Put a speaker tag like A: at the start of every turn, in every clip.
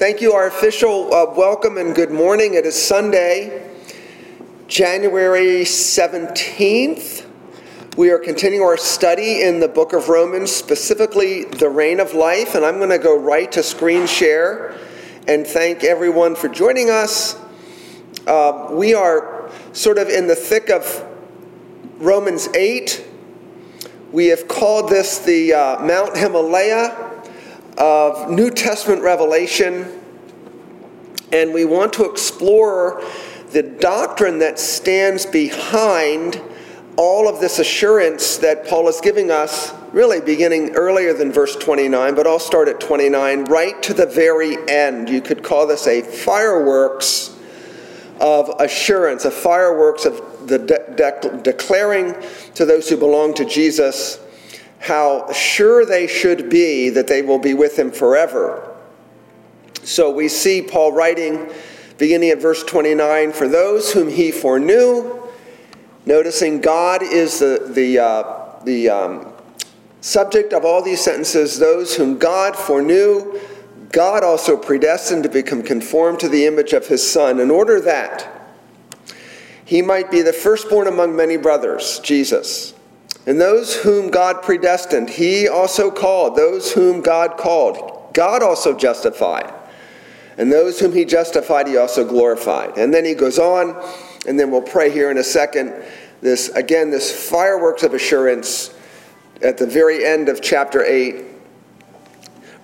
A: Thank you, our official uh, welcome and good morning. It is Sunday, January 17th. We are continuing our study in the book of Romans, specifically the reign of life, and I'm going to go right to screen share and thank everyone for joining us. Uh, we are sort of in the thick of Romans 8. We have called this the uh, Mount Himalaya of New Testament revelation, and we want to explore the doctrine that stands behind all of this assurance that Paul is giving us, really beginning earlier than verse 29, but I'll start at 29, right to the very end. You could call this a fireworks of assurance, a fireworks of the de- de- declaring to those who belong to Jesus how sure they should be that they will be with him forever. So we see Paul writing, beginning at verse 29, for those whom he foreknew, noticing God is the, the, uh, the um, subject of all these sentences, those whom God foreknew, God also predestined to become conformed to the image of his Son, in order that he might be the firstborn among many brothers, Jesus. And those whom God predestined, he also called. Those whom God called, God also justified. And those whom he justified, he also glorified. And then he goes on, and then we'll pray here in a second. This, again, this fireworks of assurance at the very end of chapter 8,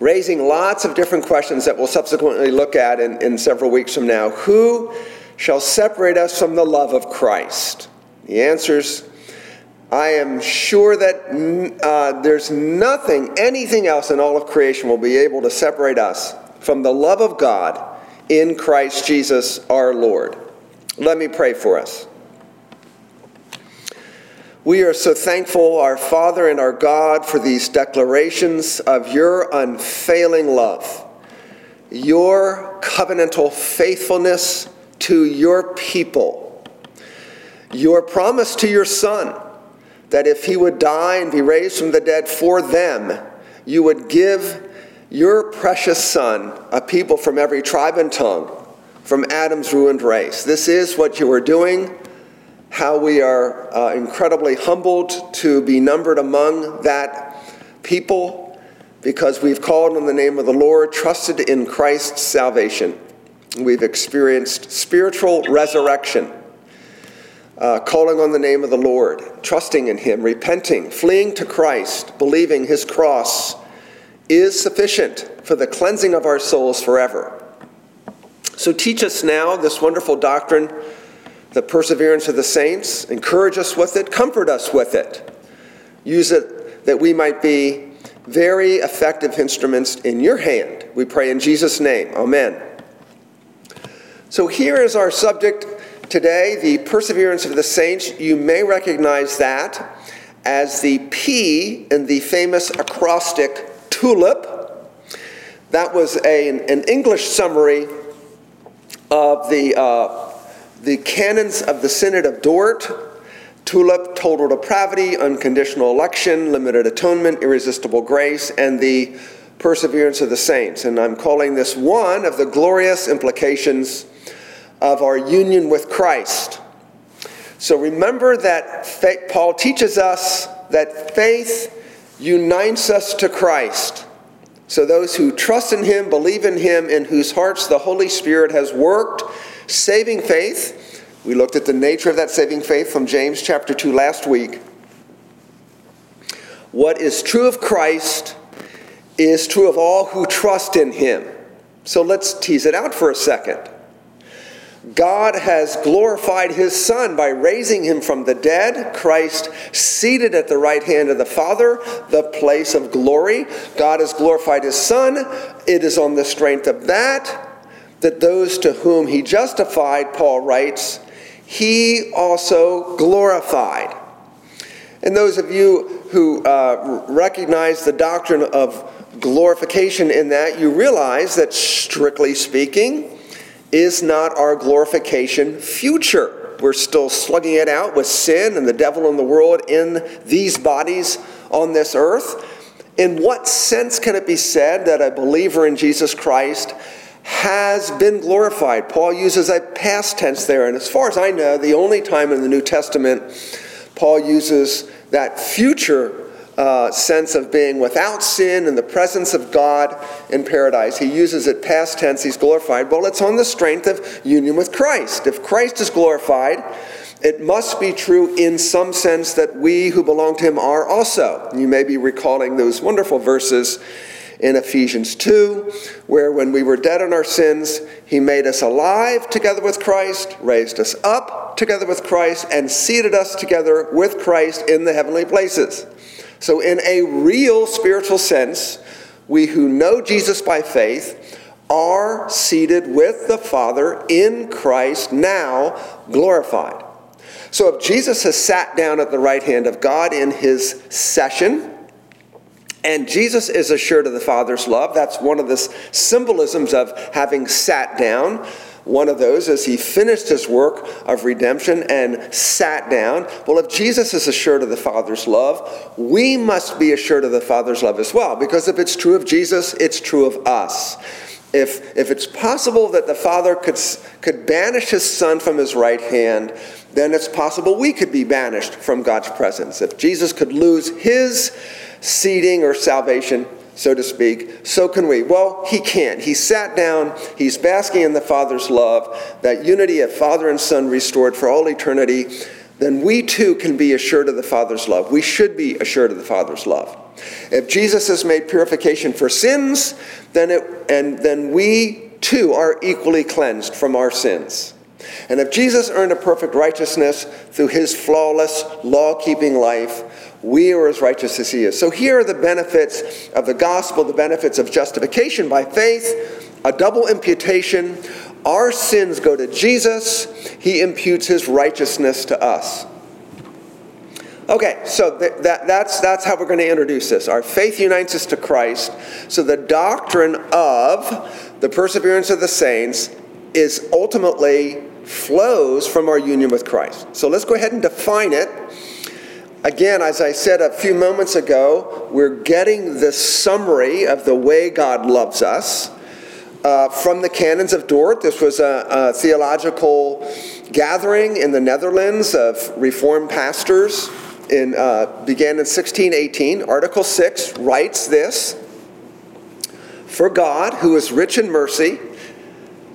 A: raising lots of different questions that we'll subsequently look at in, in several weeks from now. Who shall separate us from the love of Christ? The answer's I am sure that uh, there's nothing, anything else in all of creation will be able to separate us from the love of God in Christ Jesus our Lord. Let me pray for us. We are so thankful, our Father and our God, for these declarations of your unfailing love, your covenantal faithfulness to your people, your promise to your Son that if he would die and be raised from the dead for them, you would give your precious son a people from every tribe and tongue, from Adam's ruined race. This is what you are doing, how we are uh, incredibly humbled to be numbered among that people because we've called on the name of the Lord, trusted in Christ's salvation. We've experienced spiritual resurrection uh, calling on the name of the Lord, trusting in Him, repenting, fleeing to Christ, believing His cross is sufficient for the cleansing of our souls forever. So teach us now this wonderful doctrine, the perseverance of the saints. Encourage us with it, comfort us with it. Use it that we might be very effective instruments in your hand. We pray in Jesus' name. Amen. So here is our subject Today, the perseverance of the saints, you may recognize that as the P in the famous acrostic TULIP. That was a, an English summary of the, uh, the canons of the Synod of Dort. TULIP, total depravity, unconditional election, limited atonement, irresistible grace, and the perseverance of the saints. And I'm calling this one of the glorious implications of our union with Christ. So remember that faith, Paul teaches us that faith unites us to Christ. So those who trust in him, believe in him, in whose hearts the Holy Spirit has worked, saving faith. We looked at the nature of that saving faith from James chapter 2 last week. What is true of Christ is true of all who trust in him. So let's tease it out for a second. God has glorified his Son by raising him from the dead. Christ seated at the right hand of the Father, the place of glory. God has glorified his Son. It is on the strength of that that those to whom he justified, Paul writes, he also glorified. And those of you who uh, recognize the doctrine of glorification in that, you realize that strictly speaking, is not our glorification future. We're still slugging it out with sin and the devil and the world in these bodies on this earth. In what sense can it be said that a believer in Jesus Christ has been glorified. Paul uses a past tense there, and as far as I know, the only time in the New Testament Paul uses that future uh, sense of being without sin in the presence of God in paradise. He uses it past tense, he's glorified. Well, it's on the strength of union with Christ. If Christ is glorified, it must be true in some sense that we who belong to him are also. You may be recalling those wonderful verses in Ephesians 2, where when we were dead in our sins, he made us alive together with Christ, raised us up together with Christ, and seated us together with Christ in the heavenly places. So, in a real spiritual sense, we who know Jesus by faith are seated with the Father in Christ, now glorified. So, if Jesus has sat down at the right hand of God in his session, and Jesus is assured of the Father's love. That's one of the symbolisms of having sat down. One of those is he finished his work of redemption and sat down. Well, if Jesus is assured of the Father's love, we must be assured of the Father's love as well, because if it's true of Jesus, it's true of us. If, if it's possible that the Father could, could banish his Son from his right hand, then it's possible we could be banished from God's presence. If Jesus could lose his seating or salvation, so to speak, so can we. Well, he can't. He sat down, he's basking in the Father's love, that unity of Father and Son restored for all eternity. Then we too can be assured of the Father's love. We should be assured of the Father's love. If Jesus has made purification for sins, then it, and then we too are equally cleansed from our sins. And if Jesus earned a perfect righteousness through his flawless law keeping life, we are as righteous as he is. So here are the benefits of the gospel, the benefits of justification by faith, a double imputation. Our sins go to Jesus, he imputes his righteousness to us. Okay, so th- that, that's, that's how we're going to introduce this. Our faith unites us to Christ. So the doctrine of the perseverance of the saints is ultimately flows from our union with Christ. So let's go ahead and define it. Again, as I said a few moments ago, we're getting the summary of the way God loves us uh, from the Canons of Dort. This was a, a theological gathering in the Netherlands of Reformed pastors. In, uh, began in 1618. Article 6 writes this For God, who is rich in mercy,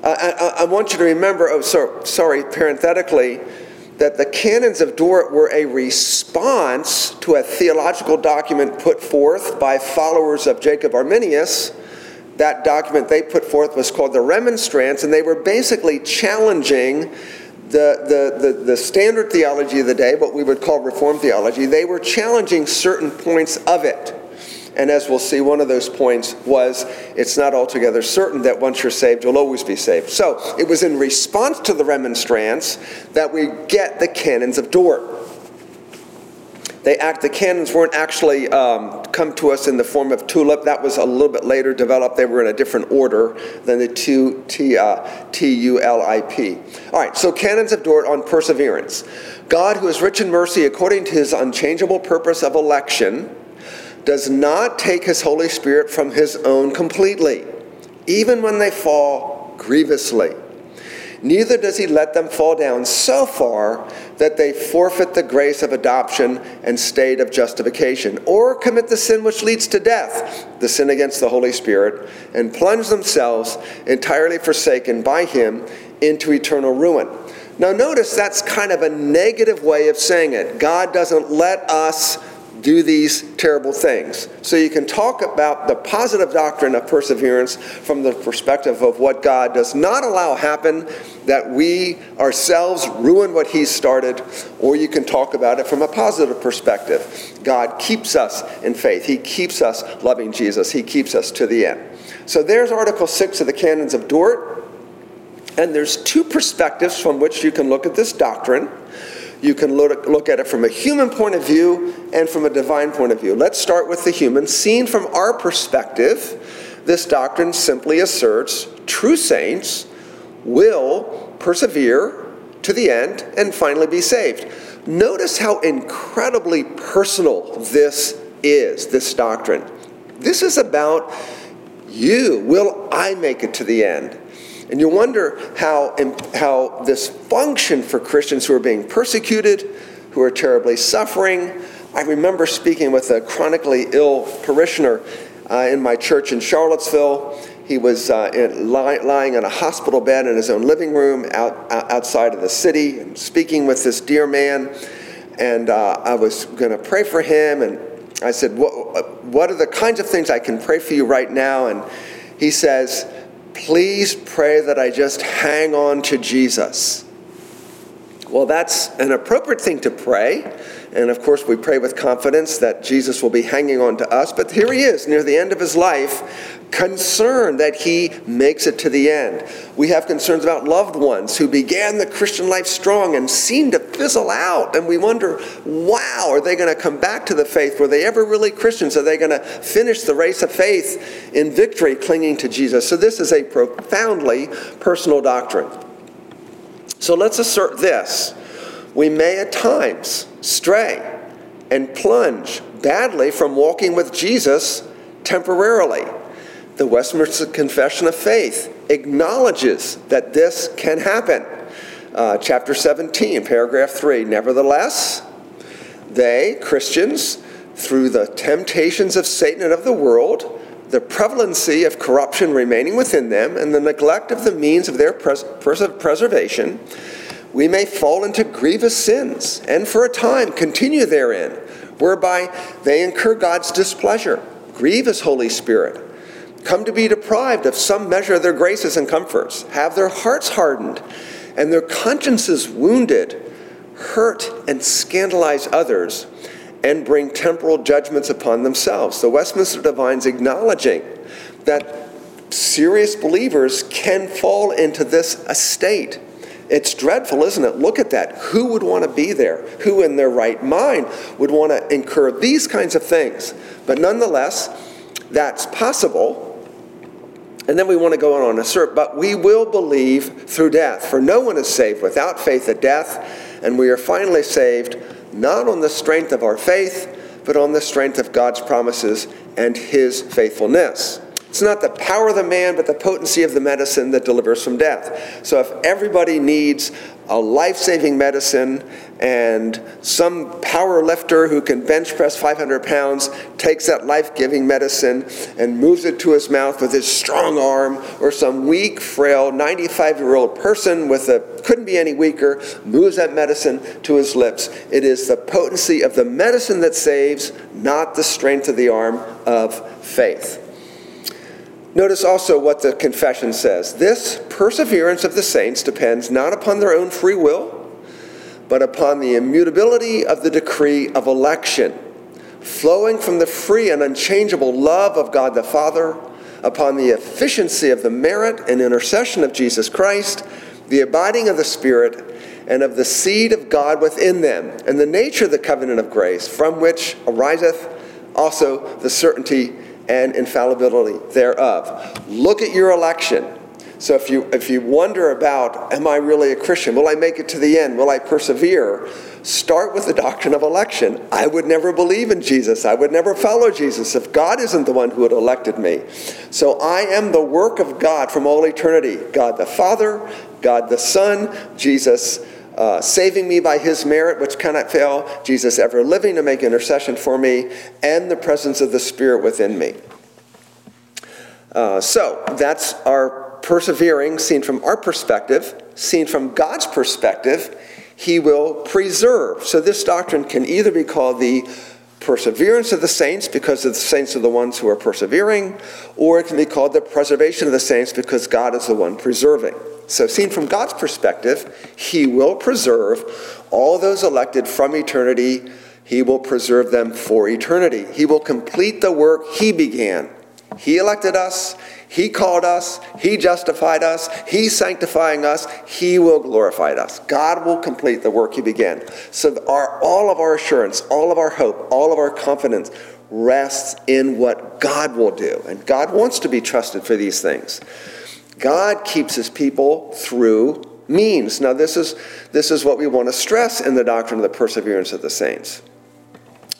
A: I, I, I want you to remember, oh, so, sorry, parenthetically, that the canons of Dort were a response to a theological document put forth by followers of Jacob Arminius. That document they put forth was called the Remonstrance, and they were basically challenging the, the, the, the, standard theology of the day, what we would call Reformed theology. They were challenging certain points of it. And as we'll see, one of those points was it's not altogether certain that once you're saved, you'll always be saved. So it was in response to the remonstrance that we get the canons of Dort. They act, the canons weren't actually um, come to us in the form of tulip. That was a little bit later developed. They were in a different order than the two, T, uh, T-U-L-I-P. All right, so canons of Dort on perseverance. God, who is rich in mercy according to his unchangeable purpose of election, does not take his Holy Spirit from his own completely, even when they fall grievously. Neither does he let them fall down so far that they forfeit the grace of adoption and state of justification, or commit the sin which leads to death, the sin against the Holy Spirit, and plunge themselves, entirely forsaken by him, into eternal ruin. Now, notice that's kind of a negative way of saying it. God doesn't let us do these terrible things. So you can talk about the positive doctrine of perseverance from the perspective of what God does not allow happen, that we ourselves ruin what He started, or you can talk about it from a positive perspective. God keeps us in faith, He keeps us loving Jesus, He keeps us to the end. So there's Article 6 of the Canons of Dort. And there's two perspectives from which you can look at this doctrine. You can look, at it from a human point of view and from a divine point of view. Let's start with the human. Seen from our perspective, this doctrine simply asserts true saints will persevere to the end and finally be saved. Notice how incredibly personal this is, this doctrine. This is about you? Will I make it to the end? And you wonder how, how this function for Christians who are being persecuted, who are terribly suffering. I remember speaking with a chronically ill parishioner uh, in my church in Charlottesville. He was uh, in, lying on a hospital bed in his own living room out, outside of the city and speaking with this dear man. And uh, I was going to pray for him. And I said, what, what are the kinds of things I can pray for you right now? And he says, Please pray that I just hang on to Jesus. Well, that's an appropriate thing to pray. And of course, we pray with confidence that Jesus will be hanging on to us. But here he is, near the end of his life, concerned that he makes it to the end. We have concerns about loved ones who began the Christian life strong and seem to fizzle out. And we wonder, wow, are they going to come back to the faith? Were they ever really Christians? Are they going to finish the race of faith in victory, clinging to Jesus? So, this is a profoundly personal doctrine. So, let's assert this. We may at times stray and plunge badly from walking with Jesus temporarily. The Westminster Confession of Faith acknowledges that this can happen. Uh, chapter 17, paragraph 3. Nevertheless, they, Christians, through the temptations of Satan and of the world, the prevalency of corruption remaining within them, and the neglect of the means of their pres- pres- preservation, we may fall into grievous sins and for a time continue therein, whereby they incur God's displeasure, grieve His Holy Spirit, come to be deprived of some measure of their graces and comforts, have their hearts hardened, and their consciences wounded, hurt and scandalize others, and bring temporal judgments upon themselves. The Westminster Divines acknowledging that serious believers can fall into this estate. It's dreadful, isn't it? Look at that. Who would want to be there? Who in their right mind would want to incur these kinds of things? But nonetheless, that's possible and then we want to go on and assert, but we will believe through death. For no one is saved without faith at death, and we are finally saved not on the strength of our faith, but on the strength of God's promises and his faithfulness. It's not the power of the man, but the potency of the medicine that delivers from death. So if everybody needs a life saving medicine, and some power lifter who can bench press 500 pounds takes that life giving medicine and moves it to his mouth with his strong arm, or some weak, frail 95 year old person with a couldn't be any weaker moves that medicine to his lips. It is the potency of the medicine that saves, not the strength of the arm of faith. Notice also what the confession says. This perseverance of the saints depends not upon their own free will, but upon the immutability of the decree of election, flowing from the free and unchangeable love of God the Father, upon the efficiency of the merit and intercession of Jesus Christ, the abiding of the Spirit, and of the seed of God within them, and the nature of the covenant of grace, from which ariseth also the certainty and infallibility thereof. Look at your election. So if you if you wonder about am I really a Christian? Will I make it to the end? Will I persevere? Start with the doctrine of election. I would never believe in Jesus. I would never follow Jesus if God isn't the one who had elected me. So I am the work of God from all eternity. God the Father, God the Son, Jesus uh, saving me by his merit, which cannot fail, Jesus ever living to make intercession for me, and the presence of the Spirit within me. Uh, so that's our persevering, seen from our perspective, seen from God's perspective, he will preserve. So this doctrine can either be called the perseverance of the saints because the saints are the ones who are persevering, or it can be called the preservation of the saints because God is the one preserving. So, seen from God's perspective, He will preserve all those elected from eternity. He will preserve them for eternity. He will complete the work He began. He elected us, He called us, He justified us, He's sanctifying us, He will glorify us. God will complete the work He began. So, our, all of our assurance, all of our hope, all of our confidence rests in what God will do. And God wants to be trusted for these things. God keeps his people through means. Now, this is, this is what we want to stress in the doctrine of the perseverance of the saints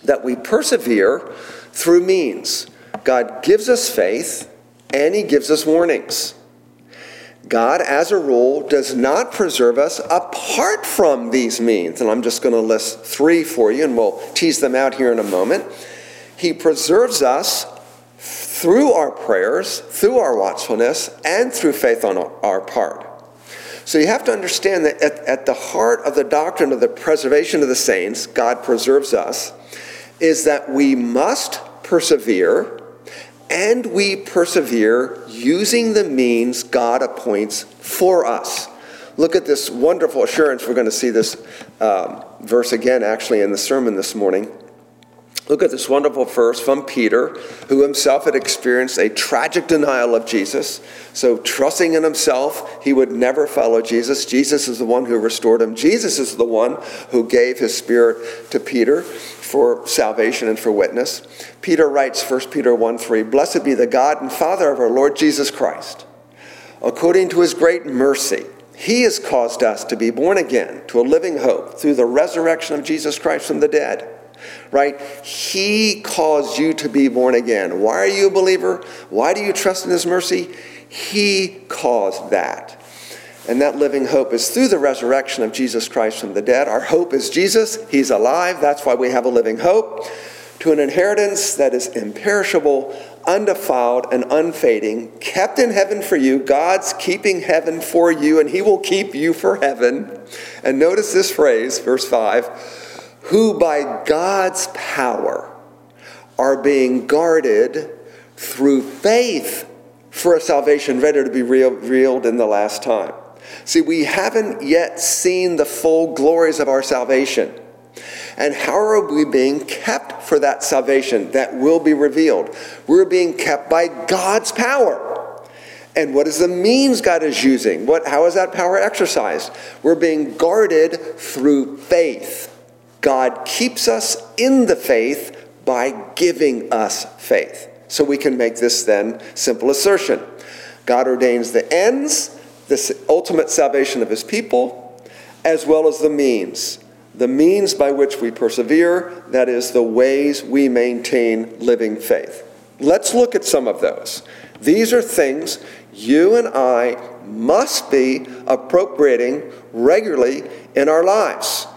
A: that we persevere through means. God gives us faith, and he gives us warnings. God, as a rule, does not preserve us apart from these means. And I'm just going to list three for you, and we'll tease them out here in a moment. He preserves us through our prayers, through our watchfulness, and through faith on our part. So you have to understand that at, at, the heart of the doctrine of the preservation of the saints, God preserves us, is that we must persevere, and we persevere using the means God appoints for us. Look at this wonderful assurance. We're going to see this um, verse again, actually, in the sermon this morning. Look at this wonderful verse from Peter, who himself had experienced a tragic denial of Jesus. So, trusting in himself, he would never follow Jesus. Jesus is the one who restored him. Jesus is the one who gave his spirit to Peter for salvation and for witness. Peter writes, 1 Peter 1 3, Blessed be the God and Father of our Lord Jesus Christ. According to his great mercy, he has caused us to be born again to a living hope through the resurrection of Jesus Christ from the dead right? He caused you to be born again. Why are you a believer? Why do you trust in His mercy? He caused that. And that living hope is through the resurrection of Jesus Christ from the dead. Our hope is Jesus. He's alive. That's why we have a living hope. To an inheritance that is imperishable, undefiled, and unfading, kept in heaven for you. God's keeping heaven for you, and He will keep you for heaven. And notice this phrase, verse 5 who by God's power are being guarded through faith for a salvation ready to be revealed in the last time. See, we haven't yet seen the full glories of our salvation. And how are we being kept for that salvation that will be revealed? We're being kept by God's power. And what is the means God is using? What, how is that power exercised? We're being guarded through faith. God keeps us in the faith by giving us faith. So we can make this then simple assertion God ordains the ends, the ultimate salvation of his people, as well as the means. The means by which we persevere, that is, the ways we maintain living faith. Let's look at some of those. These are things you and I must be appropriating regularly in our lives.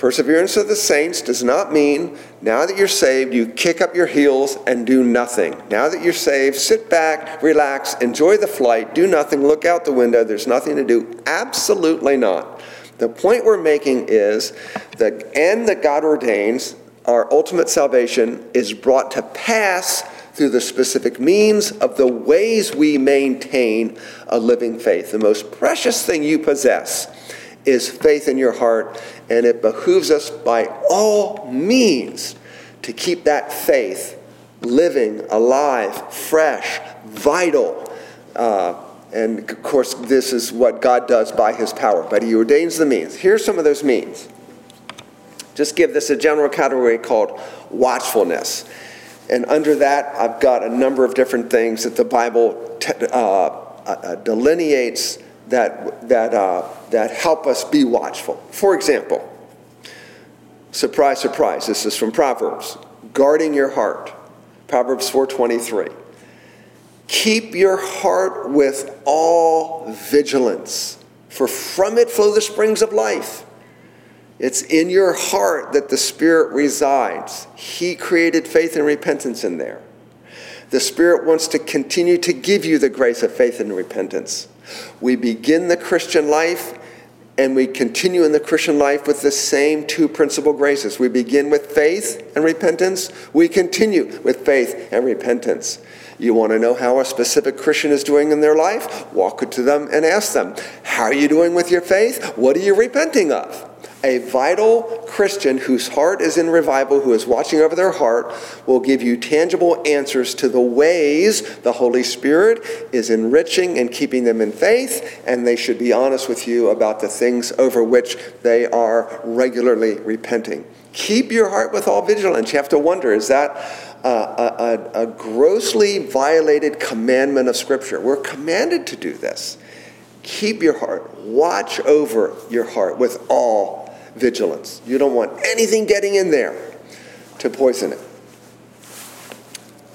A: Perseverance of the saints does not mean now that you're saved, you kick up your heels and do nothing. Now that you're saved, sit back, relax, enjoy the flight, do nothing, look out the window, there's nothing to do. Absolutely not. The point we're making is the end that God ordains, our ultimate salvation, is brought to pass through the specific means of the ways we maintain a living faith. The most precious thing you possess is faith in your heart, and it behooves us by all means to keep that faith living, alive, fresh, vital. Uh, and of course, this is what God does by his power, but he ordains the means. Here's some of those means. Just give this a general category called watchfulness. And under that, I've got a number of different things that the Bible t- uh, uh, delineates that, that, uh, that help us be watchful. For example, surprise, surprise, this is from Proverbs, guarding your heart. Proverbs 4:23. Keep your heart with all vigilance, for from it flow the springs of life. It's in your heart that the Spirit resides. He created faith and repentance in there. The Spirit wants to continue to give you the grace of faith and repentance. We begin the Christian life and we continue in the Christian life with the same two principal graces. We begin with faith and repentance, we continue with faith and repentance. You want to know how a specific Christian is doing in their life? Walk to them and ask them, How are you doing with your faith? What are you repenting of? A vital Christian whose heart is in revival, who is watching over their heart, will give you tangible answers to the ways the Holy Spirit is enriching and keeping them in faith, and they should be honest with you about the things over which they are regularly repenting. Keep your heart with all vigilance. You have to wonder is that a, a, a grossly violated commandment of Scripture? We're commanded to do this. Keep your heart, watch over your heart with all vigilance. You don't want anything getting in there to poison it.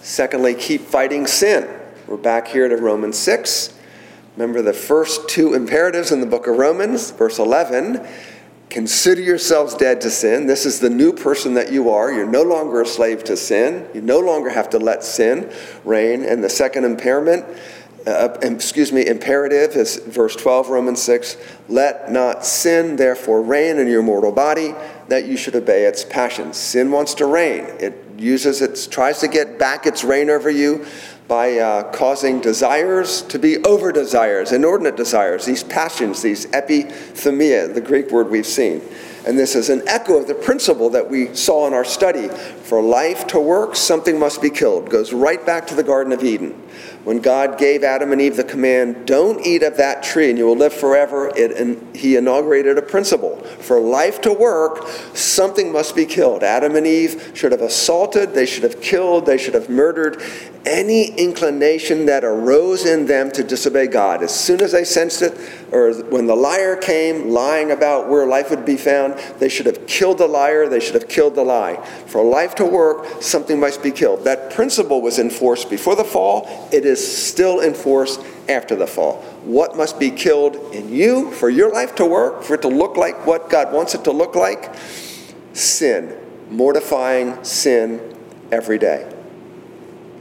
A: Secondly, keep fighting sin. We're back here to Romans 6. Remember the first two imperatives in the book of Romans, verse 11 Consider yourselves dead to sin. This is the new person that you are. You're no longer a slave to sin. You no longer have to let sin reign. And the second impairment, uh, excuse me, imperative is verse 12, Romans 6. Let not sin therefore reign in your mortal body, that you should obey its passions. Sin wants to reign. It uses its, tries to get back its reign over you by uh, causing desires to be over desires, inordinate desires, these passions, these epithumia, the Greek word we've seen. And this is an echo of the principle that we saw in our study. For life to work, something must be killed. Goes right back to the Garden of Eden. When God gave Adam and Eve the command, don't eat of that tree and you will live forever, it, and he inaugurated a principle. For life to work, something must be killed. Adam and Eve should have assaulted, they should have killed, they should have murdered any inclination that arose in them to disobey God. As soon as they sensed it, or when the liar came lying about where life would be found, they should have killed the liar, they should have killed the lie. For life to work, something must be killed. That principle was enforced before the fall, it is still in force after the fall. What must be killed in you for your life to work, for it to look like what God wants it to look like? Sin, mortifying sin every day.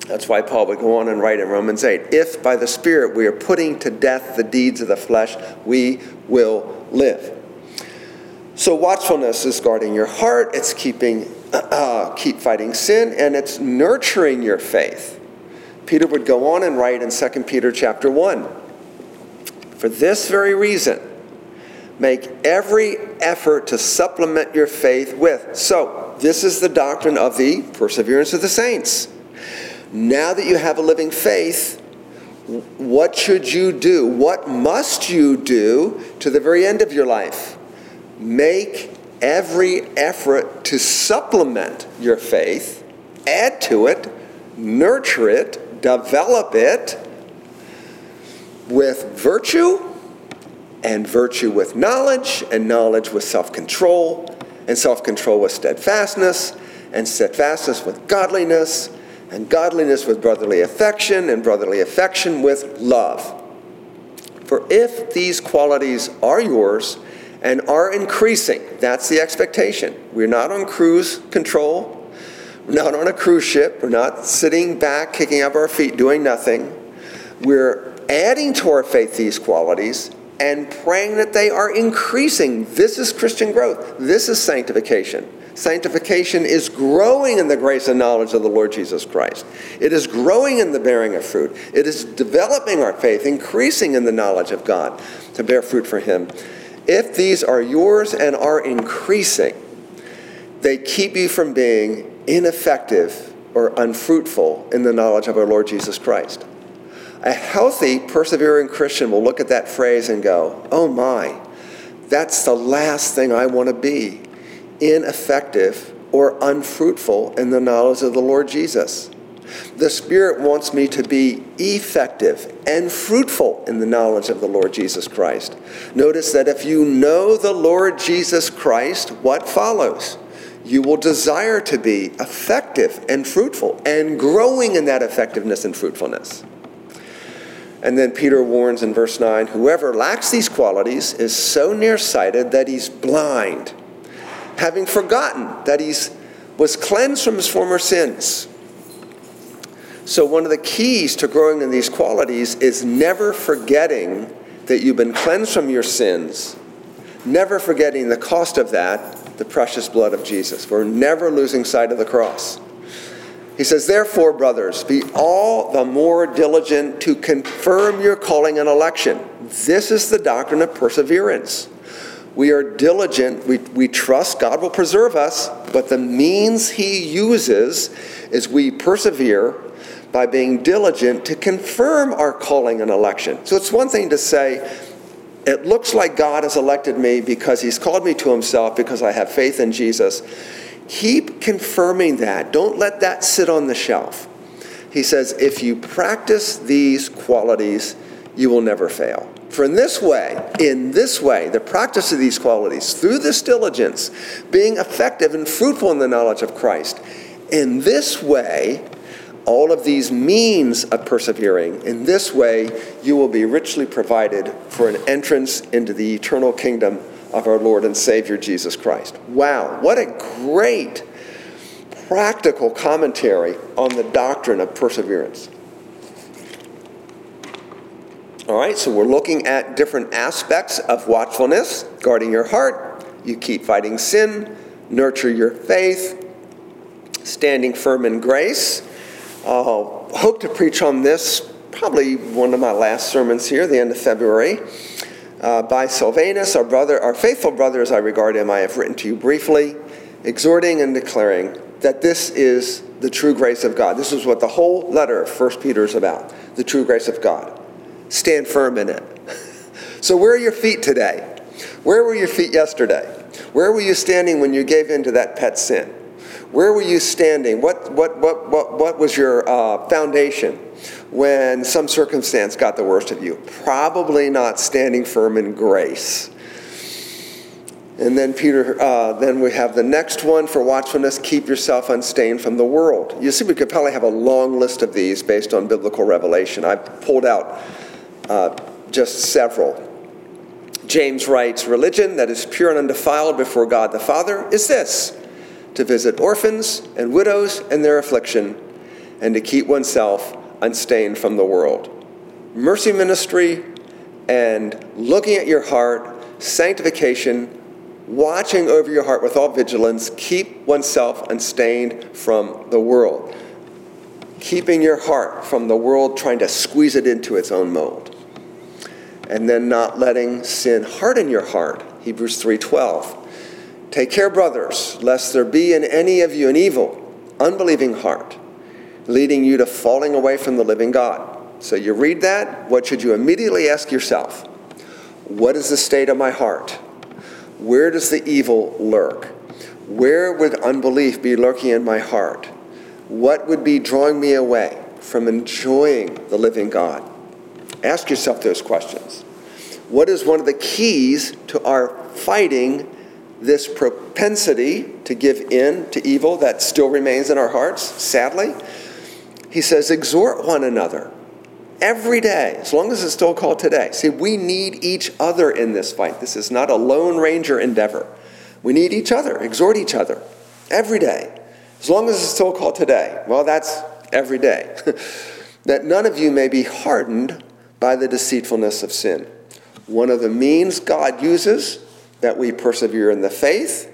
A: That's why Paul would go on and write in Romans 8 if by the Spirit we are putting to death the deeds of the flesh, we will live. So watchfulness is guarding your heart, it's keeping Uh, keep fighting sin, and it's nurturing your faith. Peter would go on and write in 2 Peter chapter 1 For this very reason, make every effort to supplement your faith with. So, this is the doctrine of the perseverance of the saints. Now that you have a living faith, what should you do? What must you do to the very end of your life? Make every effort to supplement your faith, add to it, nurture it, develop it with virtue, and virtue with knowledge, and knowledge with self control, and self control with steadfastness, and steadfastness with godliness, and godliness with brotherly affection, and brotherly affection with love. For if these qualities are yours and are increasing, that's the expectation. We're not on cruise control, we're not on a cruise ship. We're not sitting back, kicking up our feet, doing nothing. We're adding to our faith these qualities and praying that they are increasing. This is Christian growth. This is sanctification. Sanctification is growing in the grace and knowledge of the Lord Jesus Christ. It is growing in the bearing of fruit. It is developing our faith, increasing in the knowledge of God to bear fruit for Him. If these are yours and are increasing, they keep you from being ineffective or unfruitful in the knowledge of our Lord Jesus Christ. A healthy, persevering Christian will look at that phrase and go, oh my, that's the last thing I want to be ineffective or unfruitful in the knowledge of the Lord Jesus. The Spirit wants me to be effective and fruitful in the knowledge of the Lord Jesus Christ. Notice that if you know the Lord Jesus Christ, what follows? you will desire to be effective and fruitful and growing in that effectiveness and fruitfulness. And then Peter warns in verse 9 whoever lacks these qualities is so nearsighted that he's blind, having forgotten that he was cleansed from his former sins. So, one of the keys to growing in these qualities is never forgetting that you've been cleansed from your sins, never forgetting the cost of that, the precious blood of Jesus. We're never losing sight of the cross. He says, Therefore, brothers, be all the more diligent to confirm your calling and election. This is the doctrine of perseverance. We are diligent, we, we trust God will preserve us, but the means He uses is we persevere by being diligent to confirm our calling and election. So it's one thing to say, it looks like God has elected me because He's called me to Himself because I have faith in Jesus. Keep confirming that. Don't let that sit on the shelf. He says, if you practice these qualities, you will never fail. For in this way, in this way, the practice of these qualities, through this diligence, being effective and fruitful in the knowledge of Christ, in this way, all of these means of persevering. In this way, you will be richly provided for an entrance into the eternal kingdom of our Lord and Savior Jesus Christ. Wow, what a great practical commentary on the doctrine of perseverance. All right, so we're looking at different aspects of watchfulness, guarding your heart. You keep fighting sin, nurture your faith, standing firm in grace. Uh, hope to preach on this, probably one of my last sermons here, the end of February. Uh, by Silvanus, our brother, our faithful brother as I regard him, I have written to you briefly, exhorting and declaring that this is the true grace of God. This is what the whole letter of 1 Peter is about the true grace of God. Stand firm in it. so, where are your feet today? Where were your feet yesterday? Where were you standing when you gave in to that pet sin? Where were you standing? What, what, what, what, what was your uh, foundation when some circumstance got the worst of you? Probably not standing firm in grace. And then Peter, uh, then we have the next one for watchfulness: keep yourself unstained from the world. You see, we could probably have a long list of these based on biblical revelation. I pulled out uh, just several. James writes, "Religion that is pure and undefiled before God the Father is this: to visit orphans and widows in their affliction, and to keep oneself unstained from the world." Mercy ministry and looking at your heart, sanctification watching over your heart with all vigilance, keep oneself unstained from the world. Keeping your heart from the world, trying to squeeze it into its own mold. And then not letting sin harden your heart. Hebrews 3:12. Take care, brothers, lest there be in any of you an evil, unbelieving heart, leading you to falling away from the living God. So you read that, what should you immediately ask yourself? What is the state of my heart? Where does the evil lurk? Where would unbelief be lurking in my heart? What would be drawing me away from enjoying the living God? Ask yourself those questions. What is one of the keys to our fighting this propensity to give in to evil that still remains in our hearts, sadly? He says, exhort one another every day, as long as it's still called today. See, we need each other in this fight. This is not a Lone Ranger endeavor. We need each other, exhort each other every day, as long as it's still called today. Well, that's every day. that none of you may be hardened by the deceitfulness of sin. One of the means God uses that we persevere in the faith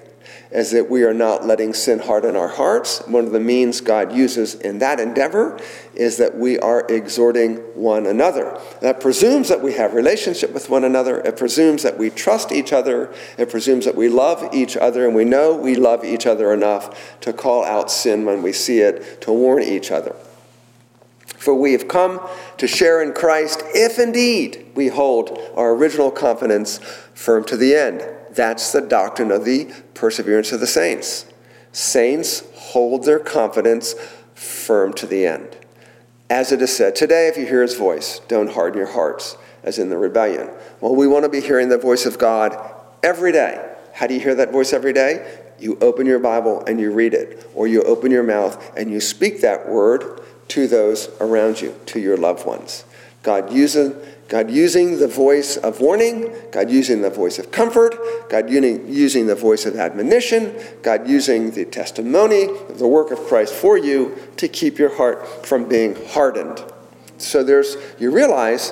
A: is that we are not letting sin harden our hearts. One of the means God uses in that endeavor is that we are exhorting one another. That presumes that we have relationship with one another. It presumes that we trust each other. It presumes that we love each other, and we know we love each other enough to call out sin when we see it, to warn each other. For we have come to share in Christ if indeed we hold our original confidence firm to the end. That's the doctrine of the perseverance of the saints. Saints hold their confidence firm to the end. As it is said, today, if you hear his voice, don't harden your hearts, as in the rebellion. Well, we want to be hearing the voice of God every day. How do you hear that voice every day? You open your Bible and you read it, or you open your mouth and you speak that word to those around you, to your loved ones. God uses God using the voice of warning, God using the voice of comfort, God using the voice of admonition, God using the testimony of the work of Christ for you to keep your heart from being hardened. So there's, you realize,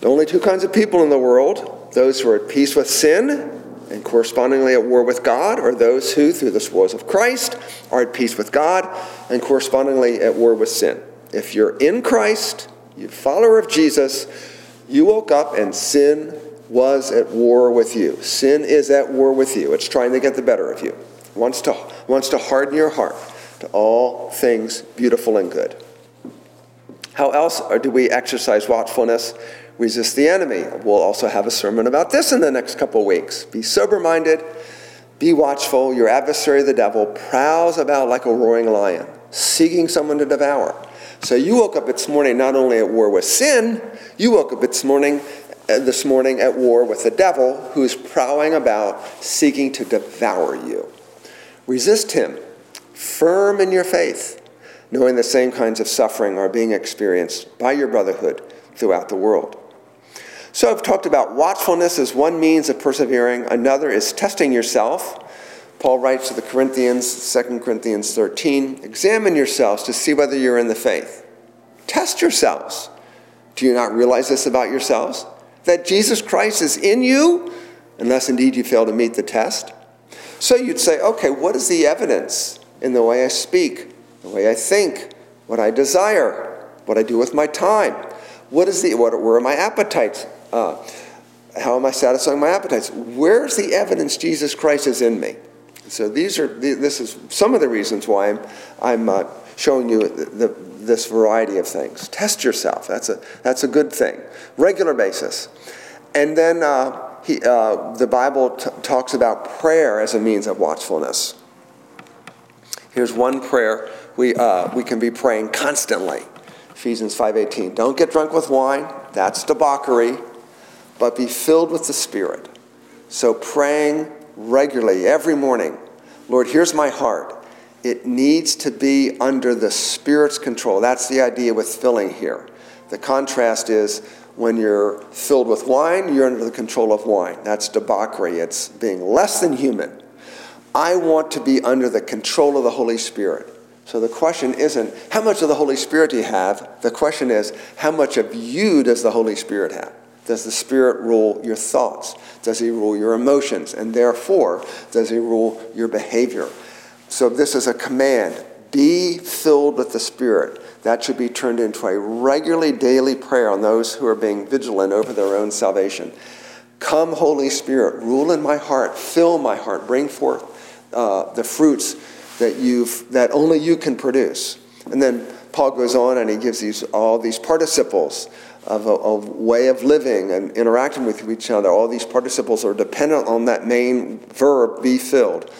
A: the only two kinds of people in the world those who are at peace with sin and correspondingly at war with God, or those who, through the spoils of Christ, are at peace with God and correspondingly at war with sin. If you're in Christ, you're follower of Jesus, you woke up and sin was at war with you. Sin is at war with you. It's trying to get the better of you. It wants to, wants to harden your heart to all things beautiful and good. How else do we exercise watchfulness? Resist the enemy. We'll also have a sermon about this in the next couple weeks. Be sober minded, be watchful. Your adversary, the devil, prowls about like a roaring lion, seeking someone to devour. So you woke up this morning not only at war with sin, you woke up this morning, uh, this morning at war with the devil who's prowling about seeking to devour you. Resist him, firm in your faith, knowing the same kinds of suffering are being experienced by your brotherhood throughout the world. So I've talked about watchfulness as one means of persevering, another is testing yourself. Paul writes to the Corinthians, 2 Corinthians 13, examine yourselves to see whether you're in the faith. Test yourselves. Do you not realize this about yourselves? That Jesus Christ is in you, unless indeed you fail to meet the test? So you'd say, okay, what is the evidence in the way I speak, the way I think, what I desire, what I do with my time? What is the, what, where are my appetites? Uh, how am I satisfying my appetites? Where's the evidence Jesus Christ is in me? So these are this is some of the reasons why I'm I'm uh, showing you the, the, this variety of things. Test yourself. That's a that's a good thing. Regular basis, and then uh, he, uh, the Bible t- talks about prayer as a means of watchfulness. Here's one prayer we uh, we can be praying constantly. Ephesians 5:18. Don't get drunk with wine. That's debauchery but be filled with the Spirit. So praying regularly every morning, Lord, here's my heart. It needs to be under the Spirit's control. That's the idea with filling here. The contrast is when you're filled with wine, you're under the control of wine. That's debauchery, it's being less than human. I want to be under the control of the Holy Spirit. So the question isn't, how much of the Holy Spirit do you have? The question is, how much of you does the Holy Spirit have? Does the Spirit rule your thoughts? Does He rule your emotions? And therefore, does He rule your behavior? So, this is a command be filled with the Spirit. That should be turned into a regularly daily prayer on those who are being vigilant over their own salvation. Come, Holy Spirit, rule in my heart, fill my heart, bring forth uh, the fruits that, you've, that only you can produce. And then Paul goes on and he gives these, all these participles of a, of way of living and interacting with each other. All these participles are dependent on that main verb, be filled.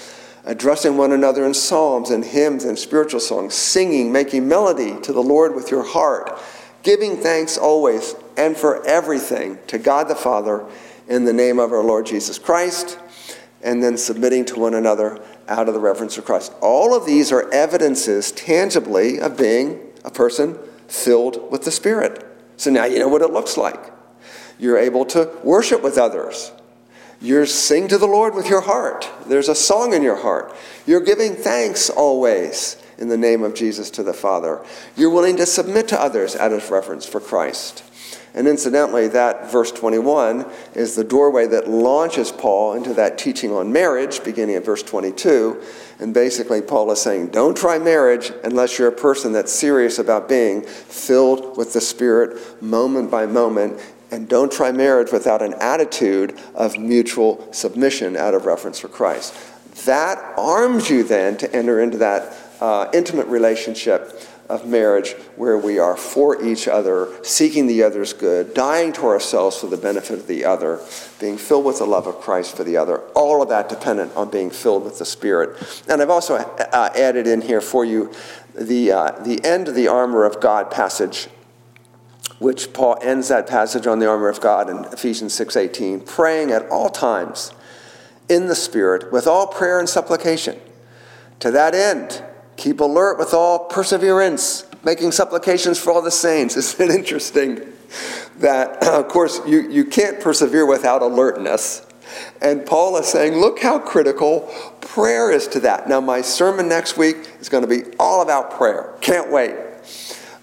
A: Addressing one another in psalms and hymns and spiritual songs, singing, making melody to the Lord with your heart, giving thanks always and for everything to God the Father in the name of our Lord Jesus Christ, and then submitting to one another out of the reverence of Christ. All of these are evidences tangibly of being a person filled with the Spirit. So now you know what it looks like. You're able to worship with others. You're sing to the Lord with your heart. There's a song in your heart. You're giving thanks always in the name of Jesus to the Father. You're willing to submit to others out of reverence for Christ. And incidentally, that verse 21 is the doorway that launches Paul into that teaching on marriage, beginning at verse 22. And basically, Paul is saying, don't try marriage unless you're a person that's serious about being filled with the Spirit moment by moment. And don't try marriage without an attitude of mutual submission out of reference for Christ. That arms you then to enter into that uh, intimate relationship of marriage where we are for each other, seeking the other's good, dying to ourselves for the benefit of the other, being filled with the love of Christ for the other. All of that dependent on being filled with the Spirit. And I've also uh, added in here for you the, uh, the end of the armor of God passage which Paul ends that passage on the armor of God in Ephesians 6:18, praying at all times in the Spirit with all prayer and supplication. To that end, Keep alert with all perseverance, making supplications for all the saints. Isn't it interesting that, of course, you, you can't persevere without alertness? And Paul is saying, look how critical prayer is to that. Now, my sermon next week is going to be all about prayer. Can't wait.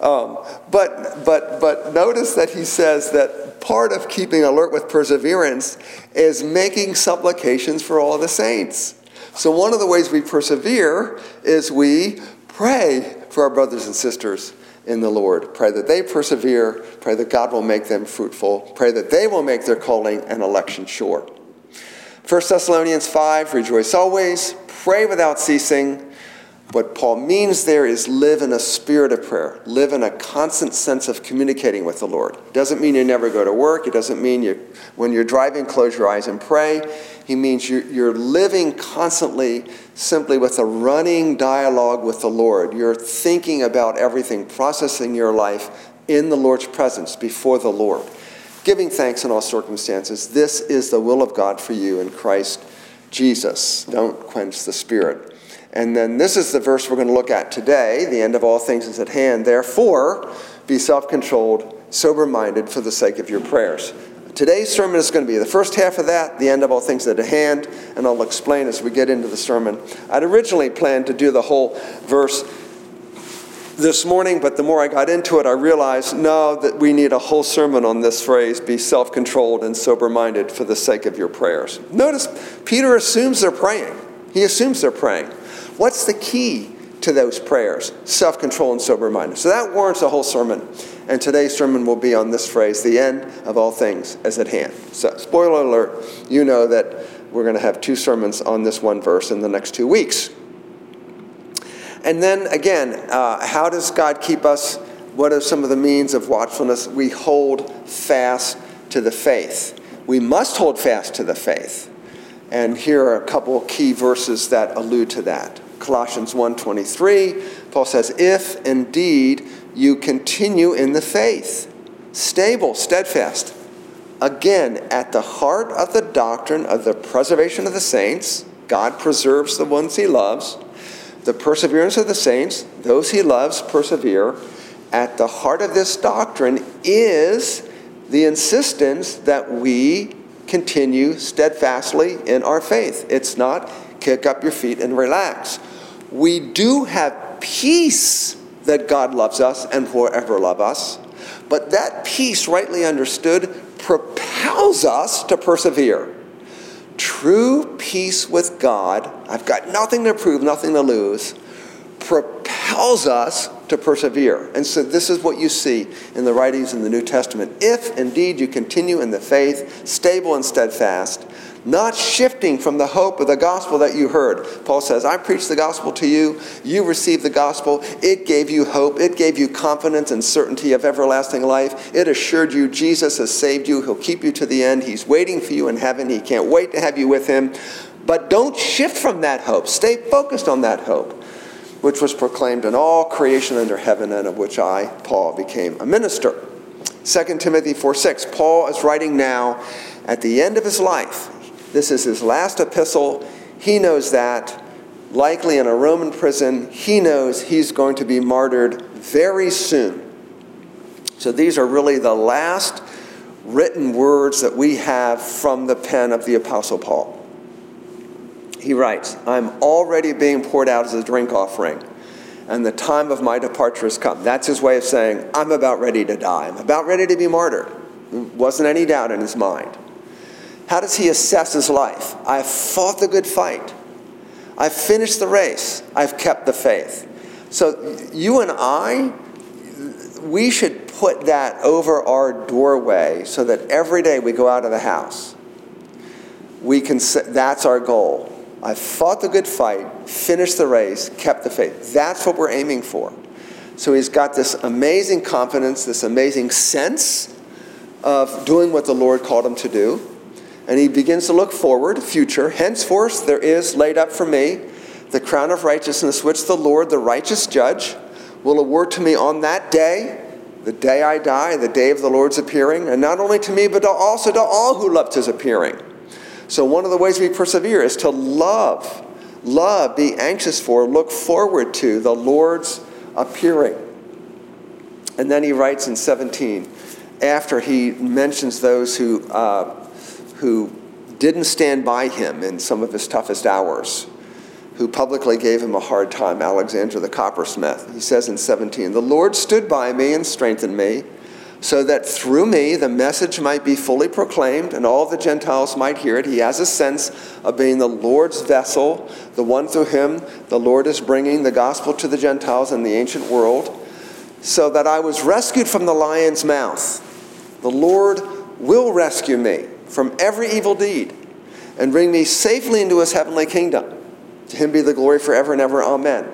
A: Um, but, but, but notice that he says that part of keeping alert with perseverance is making supplications for all the saints. So, one of the ways we persevere is we pray for our brothers and sisters in the Lord. Pray that they persevere. Pray that God will make them fruitful. Pray that they will make their calling and election sure. 1 Thessalonians 5 Rejoice always, pray without ceasing. What Paul means there is live in a spirit of prayer, live in a constant sense of communicating with the Lord. It doesn't mean you never go to work. It doesn't mean you, when you're driving, close your eyes and pray. He means you're, you're living constantly simply with a running dialogue with the Lord. You're thinking about everything, processing your life in the Lord's presence before the Lord, giving thanks in all circumstances. This is the will of God for you in Christ Jesus. Don't quench the Spirit. And then this is the verse we're going to look at today. The end of all things is at hand. Therefore, be self controlled, sober minded for the sake of your prayers. Today's sermon is going to be the first half of that, the end of all things at hand, and I'll explain as we get into the sermon. I'd originally planned to do the whole verse this morning, but the more I got into it, I realized no, that we need a whole sermon on this phrase be self controlled and sober minded for the sake of your prayers. Notice Peter assumes they're praying. He assumes they're praying. What's the key to those prayers? Self control and sober minded. So that warrants a whole sermon. And today's sermon will be on this phrase the end of all things is at hand. So, spoiler alert, you know that we're going to have two sermons on this one verse in the next two weeks. And then again, uh, how does God keep us? What are some of the means of watchfulness? We hold fast to the faith. We must hold fast to the faith. And here are a couple key verses that allude to that. Colossians 1:23, Paul says, "If indeed you continue in the faith, stable, steadfast, again at the heart of the doctrine of the preservation of the saints, God preserves the ones he loves." the perseverance of the saints, those he loves persevere. At the heart of this doctrine is the insistence that we continue steadfastly in our faith. It's not kick up your feet and relax. We do have peace that God loves us and forever love us, but that peace, rightly understood, propels us to persevere. True peace with God, I've got nothing to prove, nothing to lose, propels us to persevere. And so this is what you see in the writings in the New Testament. If indeed you continue in the faith, stable and steadfast, not shifting from the hope of the gospel that you heard. Paul says, I preached the gospel to you, you received the gospel, it gave you hope, it gave you confidence and certainty of everlasting life, it assured you Jesus has saved you, he'll keep you to the end, he's waiting for you in heaven, he can't wait to have you with him. But don't shift from that hope, stay focused on that hope which was proclaimed in all creation under heaven, and of which I, Paul, became a minister. 2 Timothy 4 6. Paul is writing now at the end of his life. This is his last epistle. He knows that. Likely in a Roman prison, he knows he's going to be martyred very soon. So these are really the last written words that we have from the pen of the Apostle Paul. He writes, I'm already being poured out as a drink offering, and the time of my departure has come. That's his way of saying, I'm about ready to die. I'm about ready to be martyred. There wasn't any doubt in his mind. How does he assess his life? I've fought the good fight. I've finished the race. I've kept the faith. So, you and I, we should put that over our doorway so that every day we go out of the house, we can, that's our goal. I fought the good fight, finished the race, kept the faith. That's what we're aiming for. So he's got this amazing confidence, this amazing sense of doing what the Lord called him to do and he begins to look forward, future. Henceforth, there is laid up for me the crown of righteousness, which the Lord, the righteous judge, will award to me on that day, the day I die, the day of the Lord's appearing, and not only to me, but also to all who loved his appearing. So, one of the ways we persevere is to love, love, be anxious for, look forward to the Lord's appearing. And then he writes in 17, after he mentions those who uh, who didn't stand by him in some of his toughest hours, who publicly gave him a hard time, Alexander the coppersmith. He says in 17, The Lord stood by me and strengthened me, so that through me the message might be fully proclaimed and all the Gentiles might hear it. He has a sense of being the Lord's vessel, the one through him the Lord is bringing the gospel to the Gentiles in the ancient world, so that I was rescued from the lion's mouth. The Lord will rescue me from every evil deed and bring me safely into his heavenly kingdom. To him be the glory forever and ever. Amen.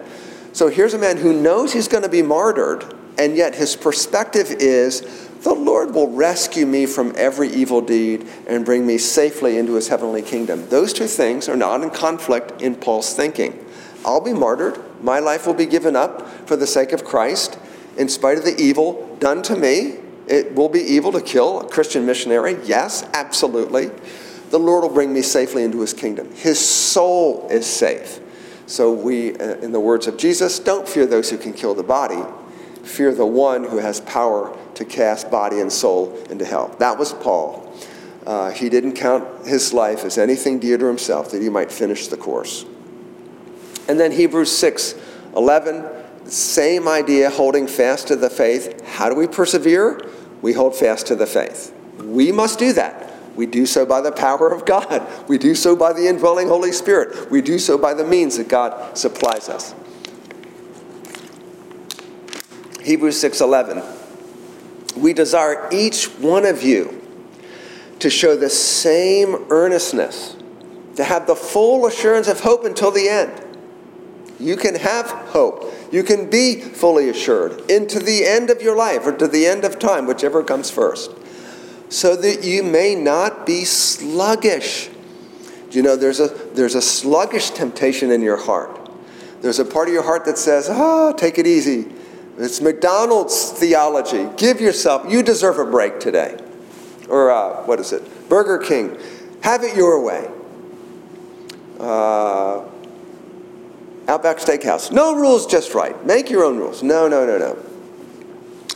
A: So here's a man who knows he's going to be martyred, and yet his perspective is the Lord will rescue me from every evil deed and bring me safely into his heavenly kingdom. Those two things are not in conflict in Paul's thinking. I'll be martyred, my life will be given up for the sake of Christ, in spite of the evil done to me, it will be evil to kill a Christian missionary. Yes, absolutely. The Lord will bring me safely into his kingdom. His soul is safe. So, we, uh, in the words of Jesus, don't fear those who can kill the body, fear the one who has power to cast body and soul into hell. That was Paul. Uh, he didn't count his life as anything dear to himself that he might finish the course. And then Hebrews 6 11, same idea, holding fast to the faith. How do we persevere? We hold fast to the faith. We must do that. We do so by the power of God. We do so by the indwelling Holy Spirit. We do so by the means that God supplies us. Hebrews 6:11 We desire each one of you to show the same earnestness, to have the full assurance of hope until the end. You can have hope. You can be fully assured into the end of your life or to the end of time, whichever comes first so that you may not be sluggish. You know, there's a, there's a sluggish temptation in your heart. There's a part of your heart that says, ah, oh, take it easy. It's McDonald's theology. Give yourself, you deserve a break today. Or uh, what is it? Burger King. Have it your way. Uh, Outback Steakhouse. No rules, just right. Make your own rules. No, no, no, no.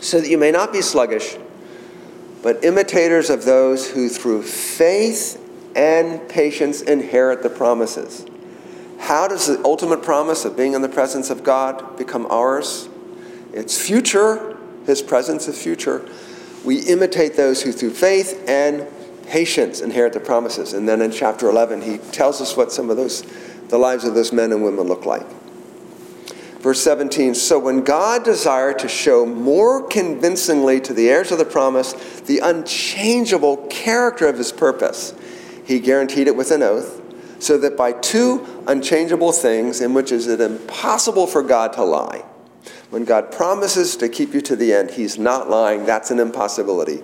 A: So that you may not be sluggish but imitators of those who through faith and patience inherit the promises. How does the ultimate promise of being in the presence of God become ours? It's future. His presence is future. We imitate those who through faith and patience inherit the promises. And then in chapter 11, he tells us what some of those, the lives of those men and women look like. Verse 17 So when God desired to show more convincingly to the heirs of the promise the unchangeable character of his purpose, he guaranteed it with an oath, so that by two unchangeable things in which is it impossible for God to lie. When God promises to keep you to the end, he's not lying. That's an impossibility.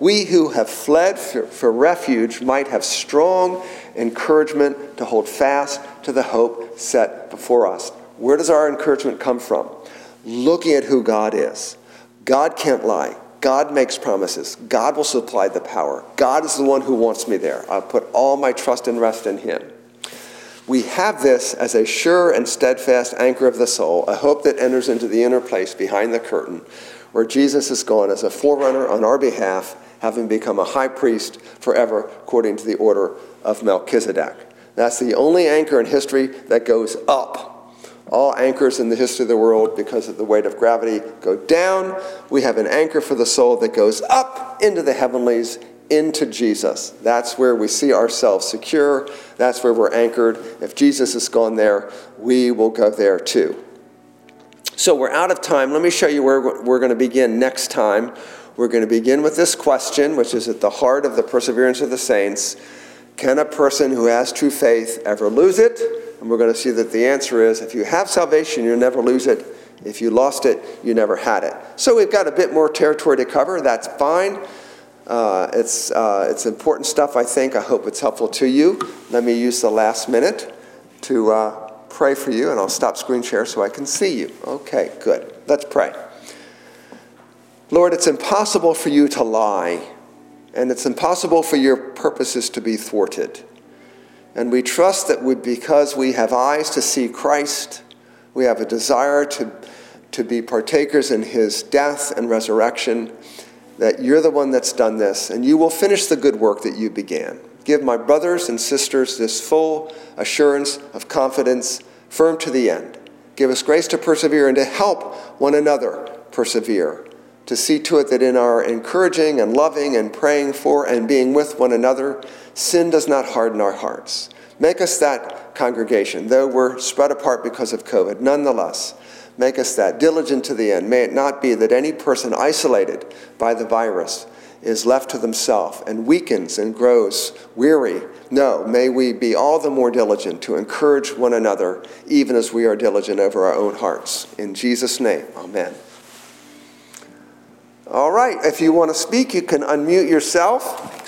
A: We who have fled for, for refuge might have strong encouragement to hold fast to the hope set before us. Where does our encouragement come from? Looking at who God is. God can't lie. God makes promises. God will supply the power. God is the one who wants me there. I'll put all my trust and rest in Him. We have this as a sure and steadfast anchor of the soul, a hope that enters into the inner place behind the curtain, where Jesus is gone as a forerunner on our behalf, having become a high priest forever according to the order of Melchizedek. That's the only anchor in history that goes up all anchors in the history of the world, because of the weight of gravity, go down. We have an anchor for the soul that goes up into the heavenlies, into Jesus. That's where we see ourselves secure. That's where we're anchored. If Jesus has gone there, we will go there too. So we're out of time. Let me show you where we're going to begin next time. We're going to begin with this question, which is at the heart of the perseverance of the saints Can a person who has true faith ever lose it? And we're going to see that the answer is if you have salvation, you'll never lose it. If you lost it, you never had it. So we've got a bit more territory to cover. That's fine. Uh, it's, uh, it's important stuff, I think. I hope it's helpful to you. Let me use the last minute to uh, pray for you, and I'll stop screen share so I can see you. Okay, good. Let's pray. Lord, it's impossible for you to lie, and it's impossible for your purposes to be thwarted. And we trust that we, because we have eyes to see Christ, we have a desire to, to be partakers in his death and resurrection, that you're the one that's done this, and you will finish the good work that you began. Give my brothers and sisters this full assurance of confidence, firm to the end. Give us grace to persevere and to help one another persevere to see to it that in our encouraging and loving and praying for and being with one another, sin does not harden our hearts. Make us that congregation, though we're spread apart because of COVID. Nonetheless, make us that diligent to the end. May it not be that any person isolated by the virus is left to themselves and weakens and grows weary. No, may we be all the more diligent to encourage one another, even as we are diligent over our own hearts. In Jesus' name, amen. All right, if you want to speak, you can unmute yourself.